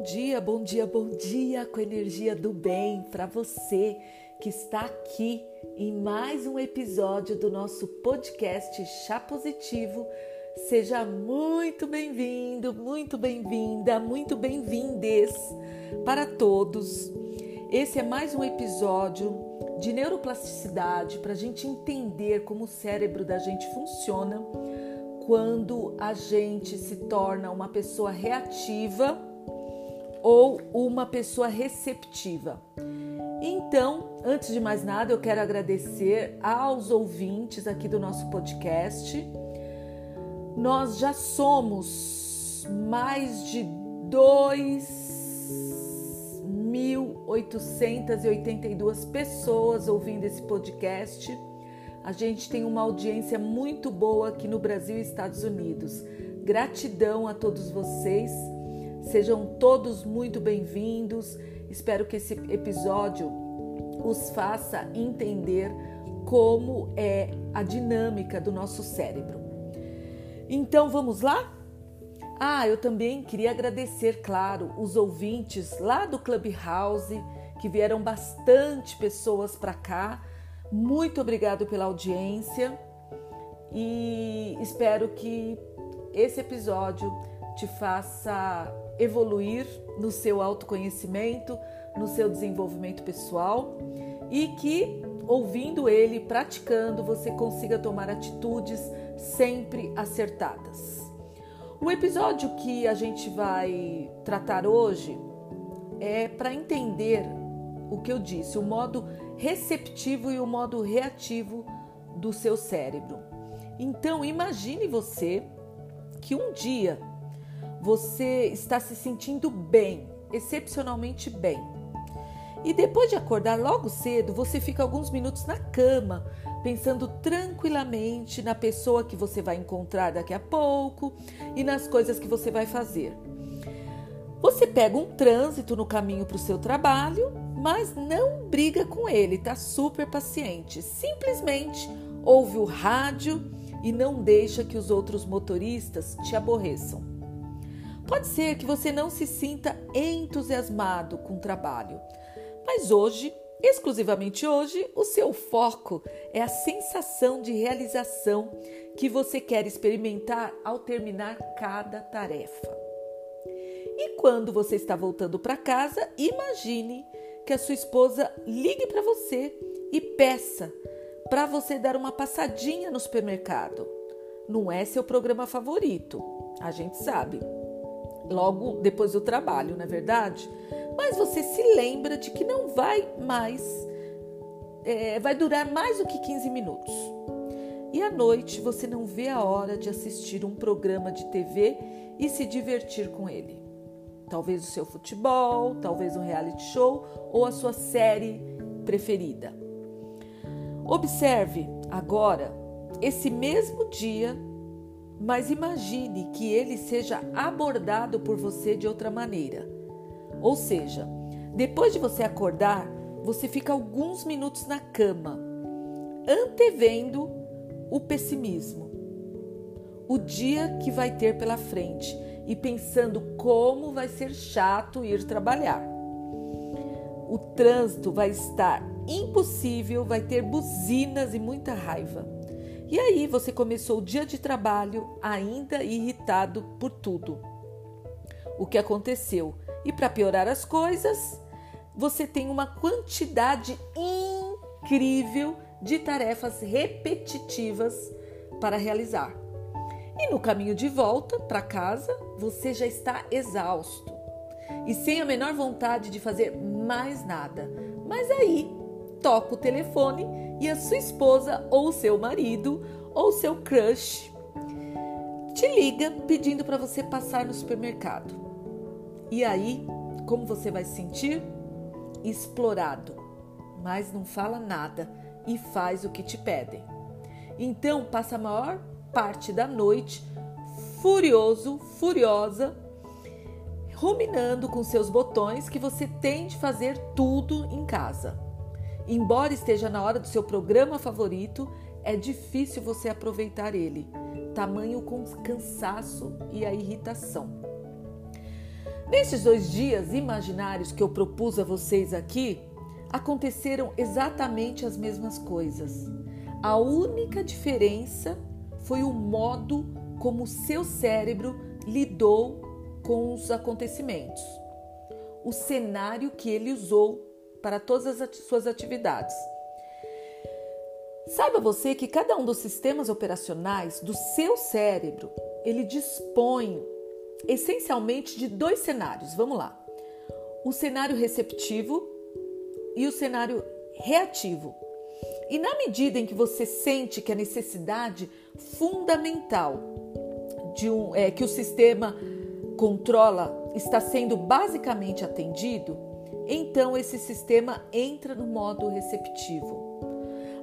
Bom dia, bom dia, bom dia com energia do bem para você que está aqui em mais um episódio do nosso podcast Chá Positivo. Seja muito bem-vindo, muito bem-vinda, muito bem-vindes para todos. Esse é mais um episódio de neuroplasticidade para a gente entender como o cérebro da gente funciona quando a gente se torna uma pessoa reativa ou uma pessoa receptiva. Então, antes de mais nada, eu quero agradecer aos ouvintes aqui do nosso podcast. Nós já somos mais de 2.882 pessoas ouvindo esse podcast a gente tem uma audiência muito boa aqui no Brasil e Estados Unidos. Gratidão a todos vocês. Sejam todos muito bem-vindos. Espero que esse episódio os faça entender como é a dinâmica do nosso cérebro. Então vamos lá? Ah, eu também queria agradecer, claro, os ouvintes lá do Clubhouse, que vieram bastante pessoas para cá muito obrigado pela audiência e espero que esse episódio te faça evoluir no seu autoconhecimento, no seu desenvolvimento pessoal e que ouvindo ele, praticando, você consiga tomar atitudes sempre acertadas. O episódio que a gente vai tratar hoje é para entender o que eu disse, o modo receptivo e o modo reativo do seu cérebro. Então, imagine você que um dia você está se sentindo bem, excepcionalmente bem. E depois de acordar logo cedo, você fica alguns minutos na cama, pensando tranquilamente na pessoa que você vai encontrar daqui a pouco e nas coisas que você vai fazer. Você pega um trânsito no caminho para o seu trabalho mas não briga com ele, tá super paciente. Simplesmente ouve o rádio e não deixa que os outros motoristas te aborreçam. Pode ser que você não se sinta entusiasmado com o trabalho, mas hoje, exclusivamente hoje, o seu foco é a sensação de realização que você quer experimentar ao terminar cada tarefa. E quando você está voltando para casa, imagine que a sua esposa ligue para você e peça para você dar uma passadinha no supermercado. Não é seu programa favorito, a gente sabe. Logo depois do trabalho, não é verdade? Mas você se lembra de que não vai mais, é, vai durar mais do que 15 minutos. E à noite você não vê a hora de assistir um programa de TV e se divertir com ele. Talvez o seu futebol, talvez um reality show ou a sua série preferida. Observe agora esse mesmo dia, mas imagine que ele seja abordado por você de outra maneira. Ou seja, depois de você acordar, você fica alguns minutos na cama, antevendo o pessimismo, o dia que vai ter pela frente e pensando como vai ser chato ir trabalhar. O trânsito vai estar impossível, vai ter buzinas e muita raiva. E aí você começou o dia de trabalho ainda irritado por tudo. O que aconteceu? E para piorar as coisas, você tem uma quantidade incrível de tarefas repetitivas para realizar. E no caminho de volta para casa, você já está exausto e sem a menor vontade de fazer mais nada. Mas aí toca o telefone e a sua esposa ou seu marido ou seu crush te liga pedindo para você passar no supermercado. E aí, como você vai se sentir? Explorado, mas não fala nada e faz o que te pedem. Então, passa a maior parte da noite, furioso, furiosa, ruminando com seus botões que você tem de fazer tudo em casa. Embora esteja na hora do seu programa favorito, é difícil você aproveitar ele, tamanho com cansaço e a irritação. Nesses dois dias imaginários que eu propus a vocês aqui, aconteceram exatamente as mesmas coisas. A única diferença foi o modo como seu cérebro lidou com os acontecimentos, o cenário que ele usou para todas as suas atividades. Saiba você que cada um dos sistemas operacionais do seu cérebro, ele dispõe essencialmente de dois cenários. Vamos lá. O cenário receptivo e o cenário reativo. E na medida em que você sente que a necessidade fundamental de um, é, que o sistema controla está sendo basicamente atendido, então esse sistema entra no modo receptivo.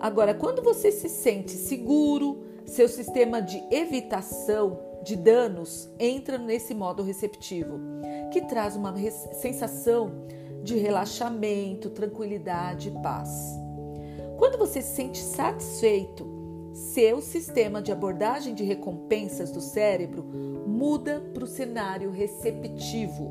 Agora, quando você se sente seguro, seu sistema de evitação de danos entra nesse modo receptivo, que traz uma sensação de relaxamento, tranquilidade e paz. Quando você se sente satisfeito, seu sistema de abordagem de recompensas do cérebro muda para o cenário receptivo,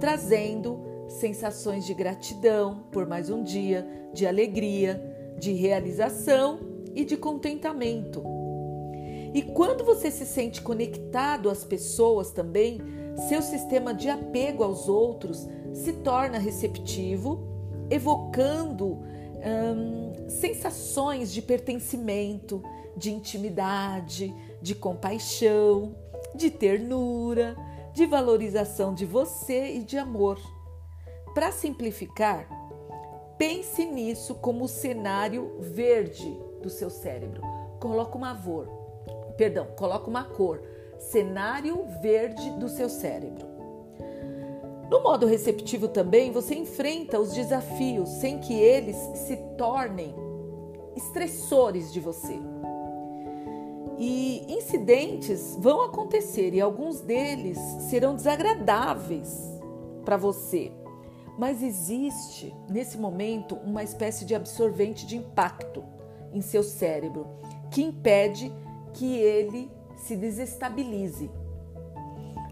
trazendo sensações de gratidão por mais um dia, de alegria, de realização e de contentamento. E quando você se sente conectado às pessoas também, seu sistema de apego aos outros se torna receptivo, evocando hum, sensações de pertencimento, de intimidade, de compaixão, de ternura, de valorização de você e de amor. Para simplificar, pense nisso como o cenário verde do seu cérebro. Coloca uma cor perdão, coloca uma cor, cenário verde do seu cérebro. No modo receptivo também, você enfrenta os desafios sem que eles se tornem estressores de você. E incidentes vão acontecer e alguns deles serão desagradáveis para você. Mas existe nesse momento uma espécie de absorvente de impacto em seu cérebro que impede que ele se desestabilize.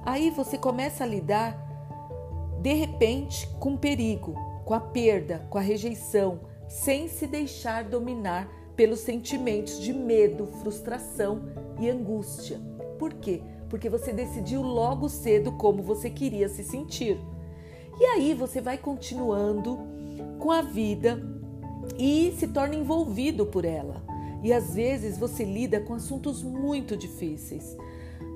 Aí você começa a lidar de repente com perigo, com a perda, com a rejeição, sem se deixar dominar pelos sentimentos de medo, frustração e angústia. Por quê? Porque você decidiu logo cedo como você queria se sentir. E aí você vai continuando com a vida e se torna envolvido por ela. E às vezes você lida com assuntos muito difíceis,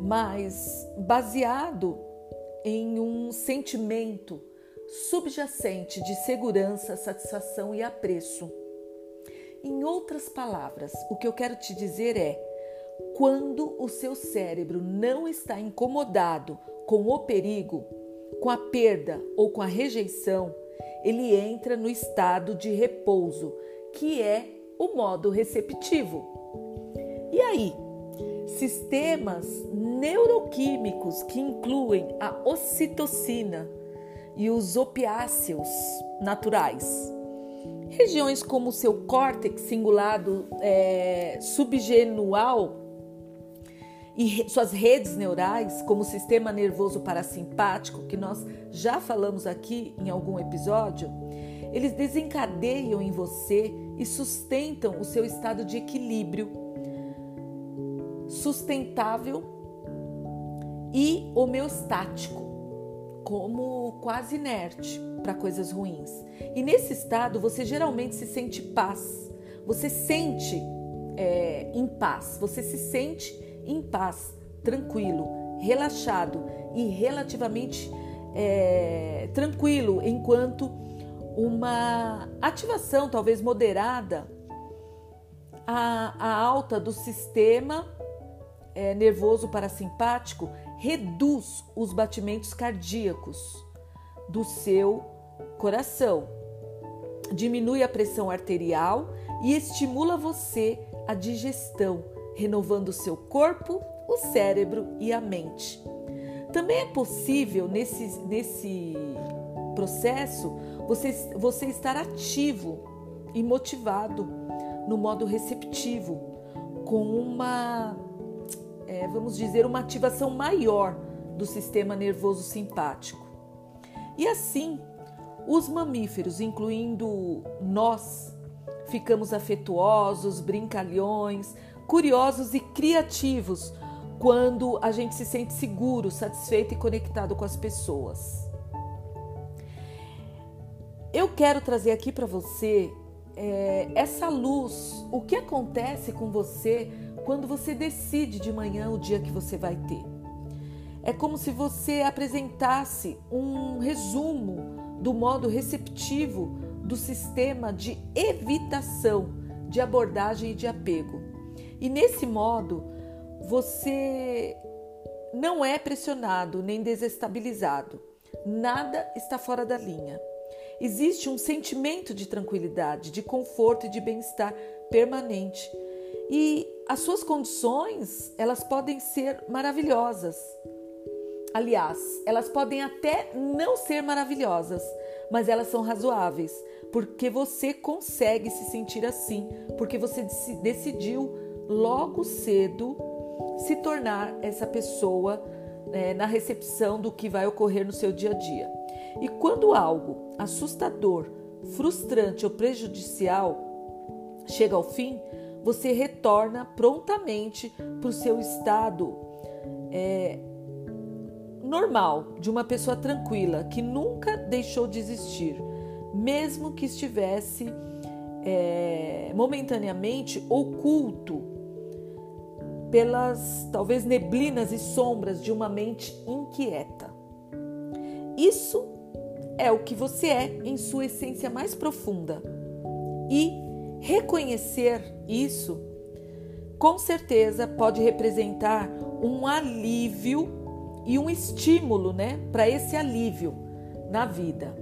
mas baseado em um sentimento subjacente de segurança, satisfação e apreço. Em outras palavras, o que eu quero te dizer é: quando o seu cérebro não está incomodado com o perigo, com a perda ou com a rejeição, ele entra no estado de repouso, que é o modo receptivo. E aí, sistemas neuroquímicos que incluem a ocitocina e os opiáceos naturais. Regiões como seu córtex cingulado é, subgenual e suas redes neurais, como o sistema nervoso parasimpático, que nós já falamos aqui em algum episódio, eles desencadeiam em você e sustentam o seu estado de equilíbrio sustentável e homeostático, como quase inerte para coisas ruins. E nesse estado você geralmente se sente paz, você sente é, em paz, você se sente em paz, tranquilo, relaxado e relativamente é, tranquilo enquanto uma ativação talvez moderada a, a alta do sistema é, nervoso parasimpático reduz os batimentos cardíacos do seu coração, diminui a pressão arterial e estimula você a digestão, renovando seu corpo, o cérebro e a mente. Também é possível nesse, nesse processo você, você estar ativo e motivado no modo receptivo, com uma, é, vamos dizer, uma ativação maior do sistema nervoso simpático. E assim, os mamíferos, incluindo nós, ficamos afetuosos, brincalhões, curiosos e criativos quando a gente se sente seguro, satisfeito e conectado com as pessoas. Eu quero trazer aqui para você é, essa luz, o que acontece com você quando você decide de manhã o dia que você vai ter. É como se você apresentasse um resumo do modo receptivo do sistema de evitação, de abordagem e de apego. E nesse modo, você não é pressionado nem desestabilizado. Nada está fora da linha. Existe um sentimento de tranquilidade, de conforto e de bem-estar permanente. E as suas condições, elas podem ser maravilhosas. Aliás, elas podem até não ser maravilhosas, mas elas são razoáveis, porque você consegue se sentir assim, porque você decidiu logo cedo se tornar essa pessoa né, na recepção do que vai ocorrer no seu dia a dia. E quando algo assustador, frustrante ou prejudicial chega ao fim, você retorna prontamente para o seu estado é, normal, de uma pessoa tranquila, que nunca deixou de existir, mesmo que estivesse é, momentaneamente oculto pelas talvez neblinas e sombras de uma mente inquieta. Isso é o que você é em sua essência mais profunda. E reconhecer isso, com certeza, pode representar um alívio e um estímulo, né, para esse alívio na vida.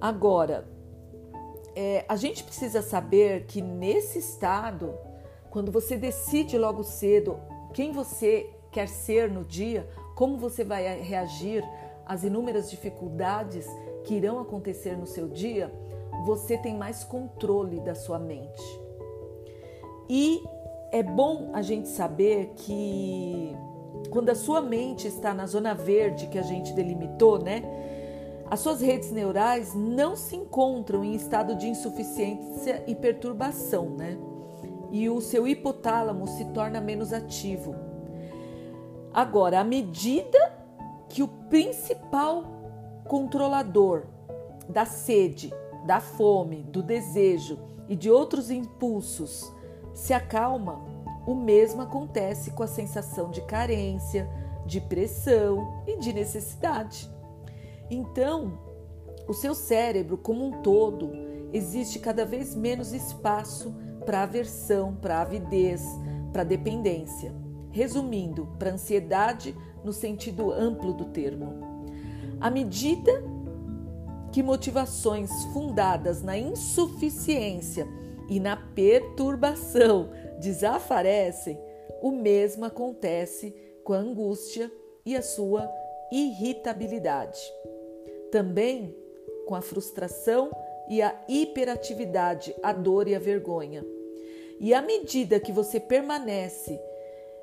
Agora, é, a gente precisa saber que nesse estado, quando você decide logo cedo quem você quer ser no dia, como você vai reagir as inúmeras dificuldades que irão acontecer no seu dia, você tem mais controle da sua mente. E é bom a gente saber que quando a sua mente está na zona verde que a gente delimitou, né? As suas redes neurais não se encontram em estado de insuficiência e perturbação, né? E o seu hipotálamo se torna menos ativo. Agora, à medida que o principal controlador da sede, da fome, do desejo e de outros impulsos se acalma, o mesmo acontece com a sensação de carência, de pressão e de necessidade. Então, o seu cérebro como um todo existe cada vez menos espaço para aversão, para avidez, para dependência. Resumindo, para ansiedade no sentido amplo do termo. À medida que motivações fundadas na insuficiência e na perturbação desaparecem, o mesmo acontece com a angústia e a sua irritabilidade. Também com a frustração e a hiperatividade, a dor e a vergonha. E à medida que você permanece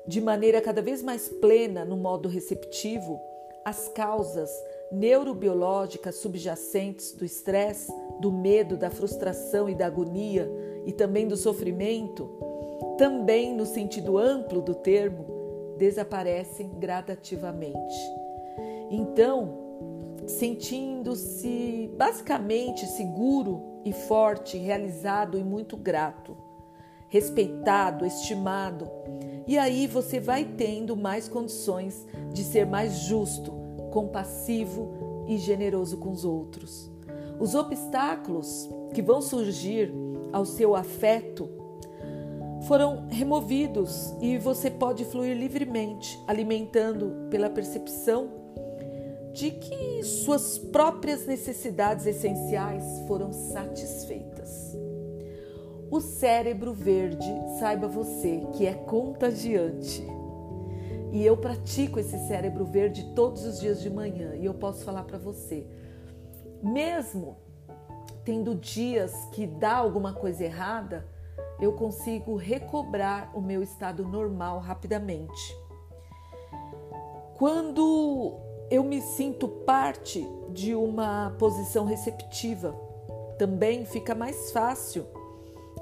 de maneira cada vez mais plena no modo receptivo, as causas neurobiológicas subjacentes do estresse, do medo, da frustração e da agonia e também do sofrimento, também no sentido amplo do termo, desaparecem gradativamente. Então, sentindo-se basicamente seguro e forte, realizado e muito grato, respeitado, estimado, e aí você vai tendo mais condições de ser mais justo, compassivo e generoso com os outros. Os obstáculos que vão surgir ao seu afeto foram removidos e você pode fluir livremente, alimentando pela percepção de que suas próprias necessidades essenciais foram satisfeitas. O cérebro verde, saiba você que é contagiante. E eu pratico esse cérebro verde todos os dias de manhã e eu posso falar para você, mesmo tendo dias que dá alguma coisa errada, eu consigo recobrar o meu estado normal rapidamente. Quando eu me sinto parte de uma posição receptiva, também fica mais fácil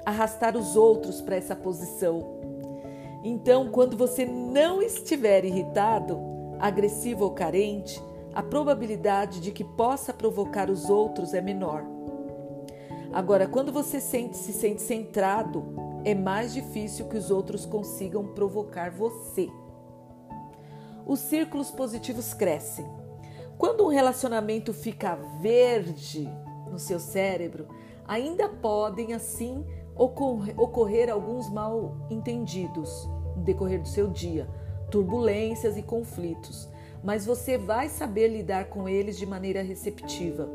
arrastar os outros para essa posição. Então, quando você não estiver irritado, agressivo ou carente, a probabilidade de que possa provocar os outros é menor. Agora, quando você sente, se sente centrado, é mais difícil que os outros consigam provocar você. Os círculos positivos crescem. Quando um relacionamento fica verde no seu cérebro, ainda podem assim ocorrer alguns mal entendidos no decorrer do seu dia, turbulências e conflitos, mas você vai saber lidar com eles de maneira receptiva.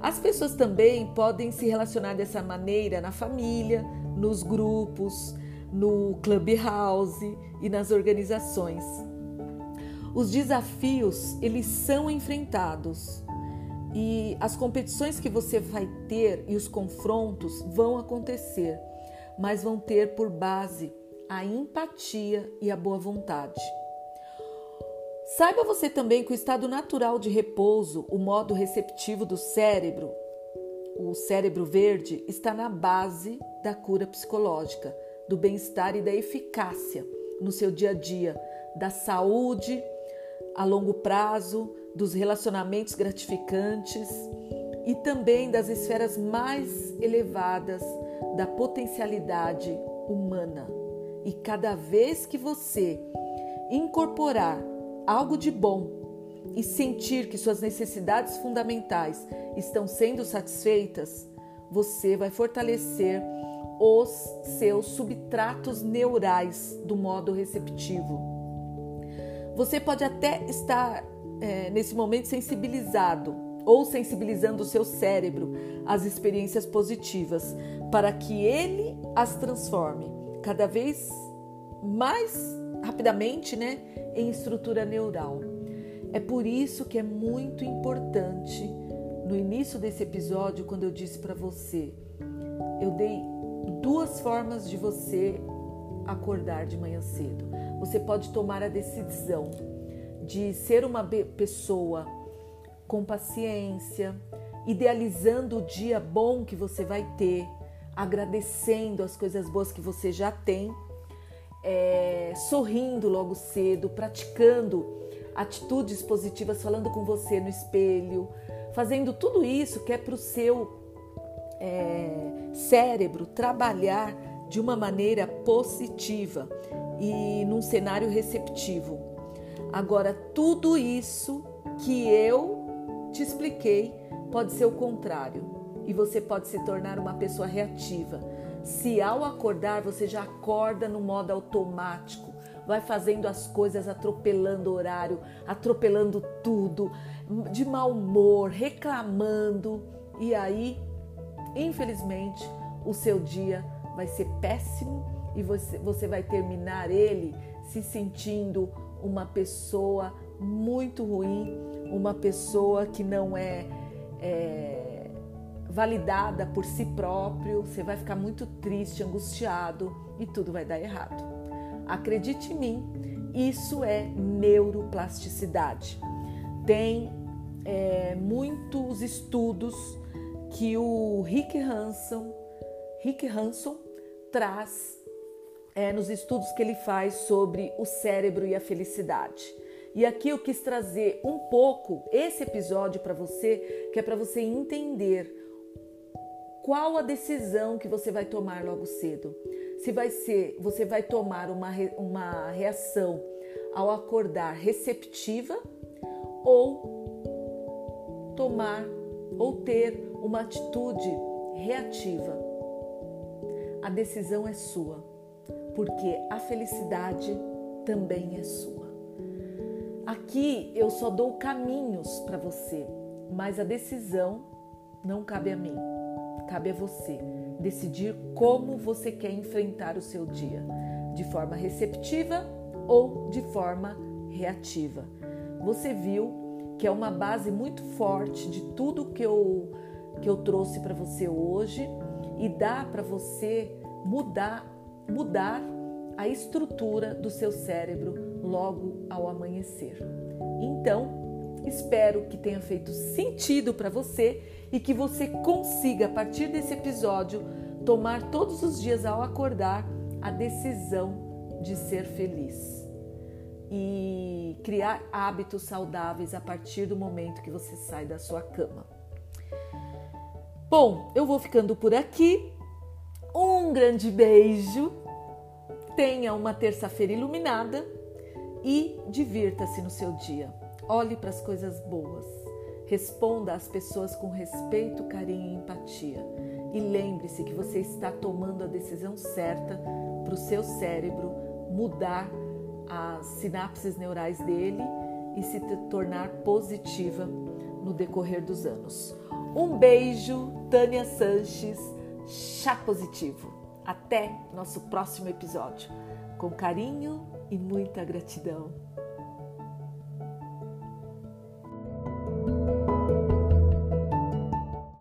As pessoas também podem se relacionar dessa maneira na família, nos grupos, no clubhouse e nas organizações. Os desafios, eles são enfrentados e as competições que você vai ter e os confrontos vão acontecer, mas vão ter por base a empatia e a boa vontade. Saiba você também que o estado natural de repouso, o modo receptivo do cérebro, o cérebro verde, está na base da cura psicológica, do bem-estar e da eficácia no seu dia a dia, da saúde a longo prazo, dos relacionamentos gratificantes e também das esferas mais elevadas da potencialidade humana. E cada vez que você incorporar algo de bom e sentir que suas necessidades fundamentais estão sendo satisfeitas, você vai fortalecer os seus subtratos neurais do modo receptivo. Você pode até estar é, nesse momento sensibilizado ou sensibilizando o seu cérebro às experiências positivas para que ele as transforme cada vez mais rapidamente, né, em estrutura neural. É por isso que é muito importante no início desse episódio, quando eu disse para você, eu dei duas formas de você acordar de manhã cedo. Você pode tomar a decisão de ser uma pessoa com paciência, idealizando o dia bom que você vai ter, agradecendo as coisas boas que você já tem é, sorrindo logo cedo, praticando atitudes positivas, falando com você no espelho, fazendo tudo isso que é para o seu é, cérebro trabalhar de uma maneira positiva e num cenário receptivo. Agora, tudo isso que eu te expliquei pode ser o contrário. E você pode se tornar uma pessoa reativa. Se ao acordar você já acorda no modo automático, vai fazendo as coisas atropelando o horário, atropelando tudo, de mau humor, reclamando, e aí, infelizmente, o seu dia vai ser péssimo e você, você vai terminar ele se sentindo uma pessoa muito ruim, uma pessoa que não é, é validada por si próprio, você vai ficar muito triste, angustiado e tudo vai dar errado. Acredite em mim, isso é neuroplasticidade. Tem é, muitos estudos que o Rick Hanson, Rick Hanson traz é, nos estudos que ele faz sobre o cérebro e a felicidade. E aqui eu quis trazer um pouco esse episódio para você, que é para você entender qual a decisão que você vai tomar logo cedo? Se vai ser, você vai tomar uma, uma reação ao acordar receptiva ou tomar ou ter uma atitude reativa. A decisão é sua, porque a felicidade também é sua. Aqui eu só dou caminhos para você, mas a decisão não cabe a mim. Cabe a você decidir como você quer enfrentar o seu dia, de forma receptiva ou de forma reativa. Você viu que é uma base muito forte de tudo que eu que eu trouxe para você hoje e dá para você mudar mudar a estrutura do seu cérebro logo ao amanhecer. Então, espero que tenha feito sentido para você e que você consiga, a partir desse episódio, tomar todos os dias ao acordar a decisão de ser feliz e criar hábitos saudáveis a partir do momento que você sai da sua cama. Bom, eu vou ficando por aqui. Um grande beijo. Tenha uma terça-feira iluminada e divirta-se no seu dia. Olhe para as coisas boas. Responda às pessoas com respeito, carinho e empatia. E lembre-se que você está tomando a decisão certa para o seu cérebro mudar as sinapses neurais dele e se tornar positiva no decorrer dos anos. Um beijo, Tânia Sanches, chá positivo. Até nosso próximo episódio. Com carinho e muita gratidão.